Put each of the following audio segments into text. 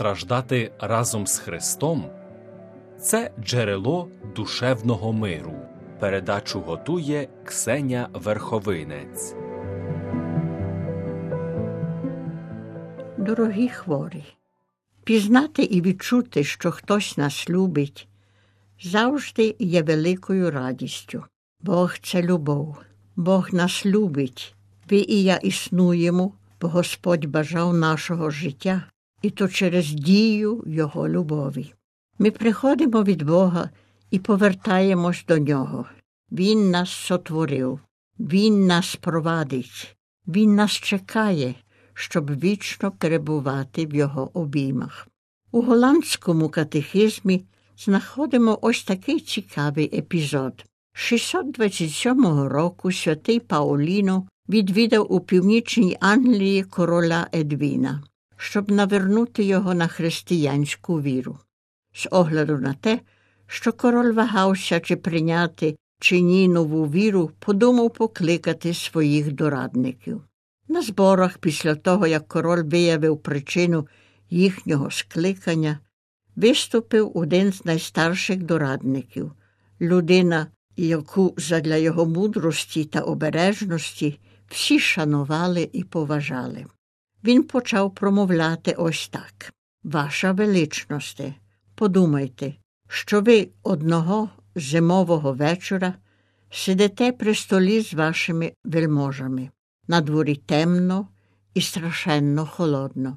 страждати разом з Христом це джерело душевного миру. Передачу готує Ксеня Верховинець. Дорогі хворі, пізнати і відчути, що хтось нас любить, завжди є великою радістю. Бог це любов, Бог нас любить, ви і я існуємо, бо Господь бажав нашого життя, і то через дію Його любові. Ми приходимо від Бога і повертаємось до Нього. Він нас сотворив, Він нас провадить, Він нас чекає, щоб вічно перебувати в Його обіймах. У голландському катехизмі знаходимо ось такий цікавий епізод. 627 року святий Паоліно відвідав у північній Англії короля Едвіна, щоб навернути його на християнську віру. З огляду на те, що король вагався чи прийняти чи ні нову віру, подумав покликати своїх дорадників. На зборах, після того, як король виявив причину їхнього скликання, виступив один з найстарших дорадників, людина, яку задля його мудрості та обережності всі шанували і поважали. Він почав промовляти ось так Ваша величносте, подумайте, що ви одного зимового вечора сидите при столі з вашими вельможами. На дворі темно і страшенно холодно.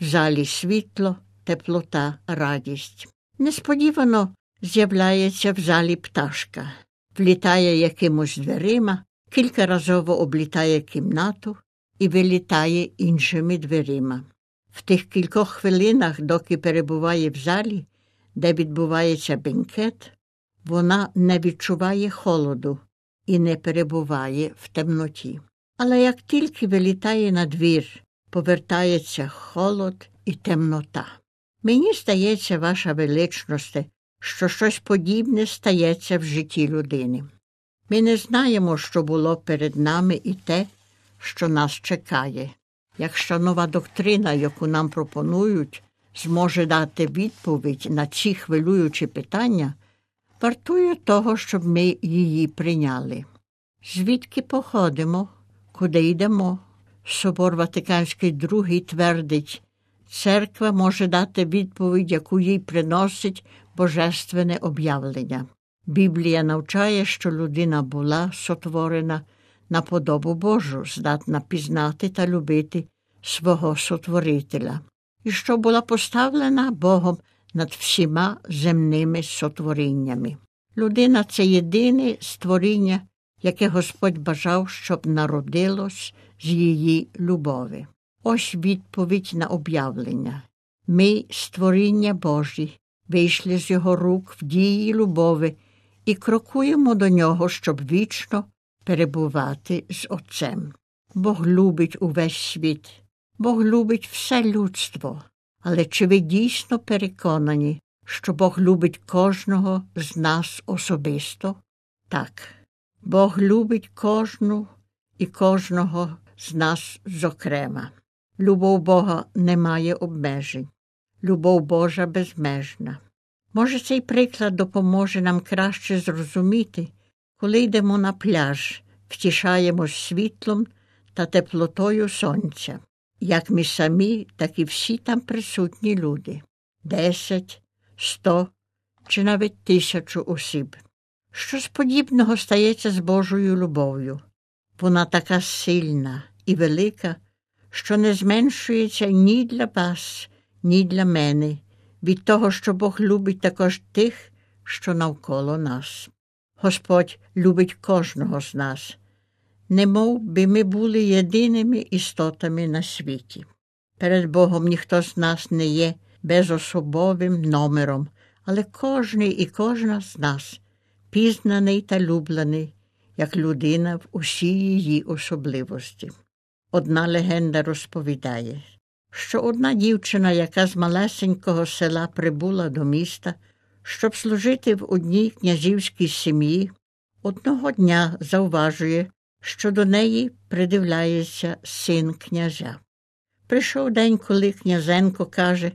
В залі світло, теплота, радість. Несподівано з'являється в залі пташка, влітає якимось дверима, кількаразово облітає кімнату і вилітає іншими дверима. В тих кількох хвилинах, доки перебуває в залі, де відбувається бенкет, вона не відчуває холоду і не перебуває в темноті. Але як тільки вилітає на двір, повертається холод і темнота. Мені здається, ваша величність, що щось подібне стається в житті людини. Ми не знаємо, що було перед нами і те, що нас чекає. Якщо нова доктрина, яку нам пропонують, зможе дати відповідь на ці хвилюючі питання, вартує того, щоб ми її прийняли. Звідки походимо, куди йдемо? Собор Ватиканський II твердить, церква може дати відповідь, яку їй приносить божественне об'явлення. Біблія навчає, що людина була сотворена на подобу Божу, здатна пізнати та любити свого сотворителя, і що була поставлена Богом над всіма земними сотворіннями. Людина це єдине створіння, яке Господь бажав, щоб народилось з її любові. Ось відповідь на об'явлення. Ми, створіння Божі, вийшли з його рук в дії любові і крокуємо до нього, щоб вічно перебувати з Отцем. Бог любить увесь світ, Бог любить все людство. Але чи ви дійсно переконані, що Бог любить кожного з нас особисто? Так, Бог любить кожну і кожного з нас зокрема. Любов Бога не має обмежень, любов Божа безмежна. Може, цей приклад допоможе нам краще зрозуміти, коли йдемо на пляж, втішаємось світлом та теплотою сонця, як ми самі, так і всі там присутні люди десять, сто чи навіть тисячу осіб. Щось подібного стається з Божою любов'ю. Вона така сильна і велика, що не зменшується ні для вас, ні для мене, від того, що Бог любить також тих, що навколо нас. Господь любить кожного з нас, немов би ми були єдиними істотами на світі. Перед Богом ніхто з нас не є безособовим номером, але кожний і кожна з нас пізнаний та люблений, як людина в усій її особливості. Одна легенда розповідає, що одна дівчина, яка з малесенького села прибула до міста, щоб служити в одній князівській сім'ї, одного дня зауважує, що до неї придивляється син князя. Прийшов день, коли князенко каже,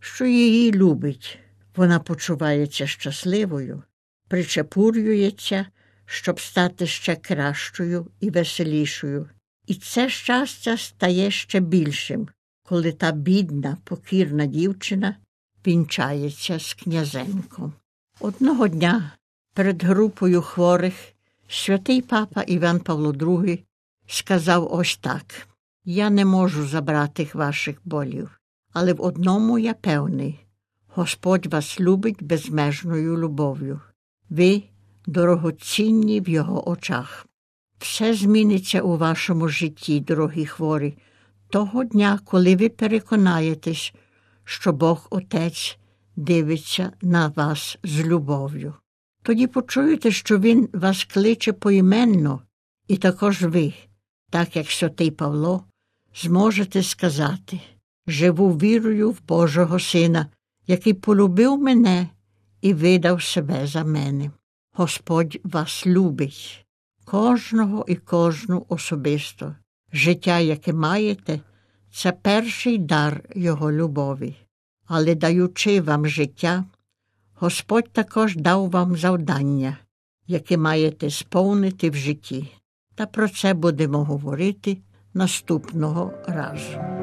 що її любить. Вона почувається щасливою, причепурюється, щоб стати ще кращою і веселішою. І це щастя стає ще більшим, коли та бідна, покірна дівчина вінчається з князенком. Одного дня перед групою хворих святий папа Іван Павло II сказав ось так я не можу забрати ваших болів, але в одному я певний Господь вас любить безмежною любов'ю. Ви дорогоцінні в його очах. Все зміниться у вашому житті, дорогі хворі, того дня, коли ви переконаєтесь, що Бог Отець дивиться на вас з любов'ю. Тоді почуєте, що Він вас кличе поіменно, і також ви, так як святий Павло, зможете сказати живу вірою в Божого Сина, який полюбив мене і видав себе за мене. Господь вас любить, кожного і кожну особисто. Життя, яке маєте, це перший дар Його любові. Але даючи вам життя, Господь також дав вам завдання, яке маєте сповнити в житті. Та про це будемо говорити наступного разу.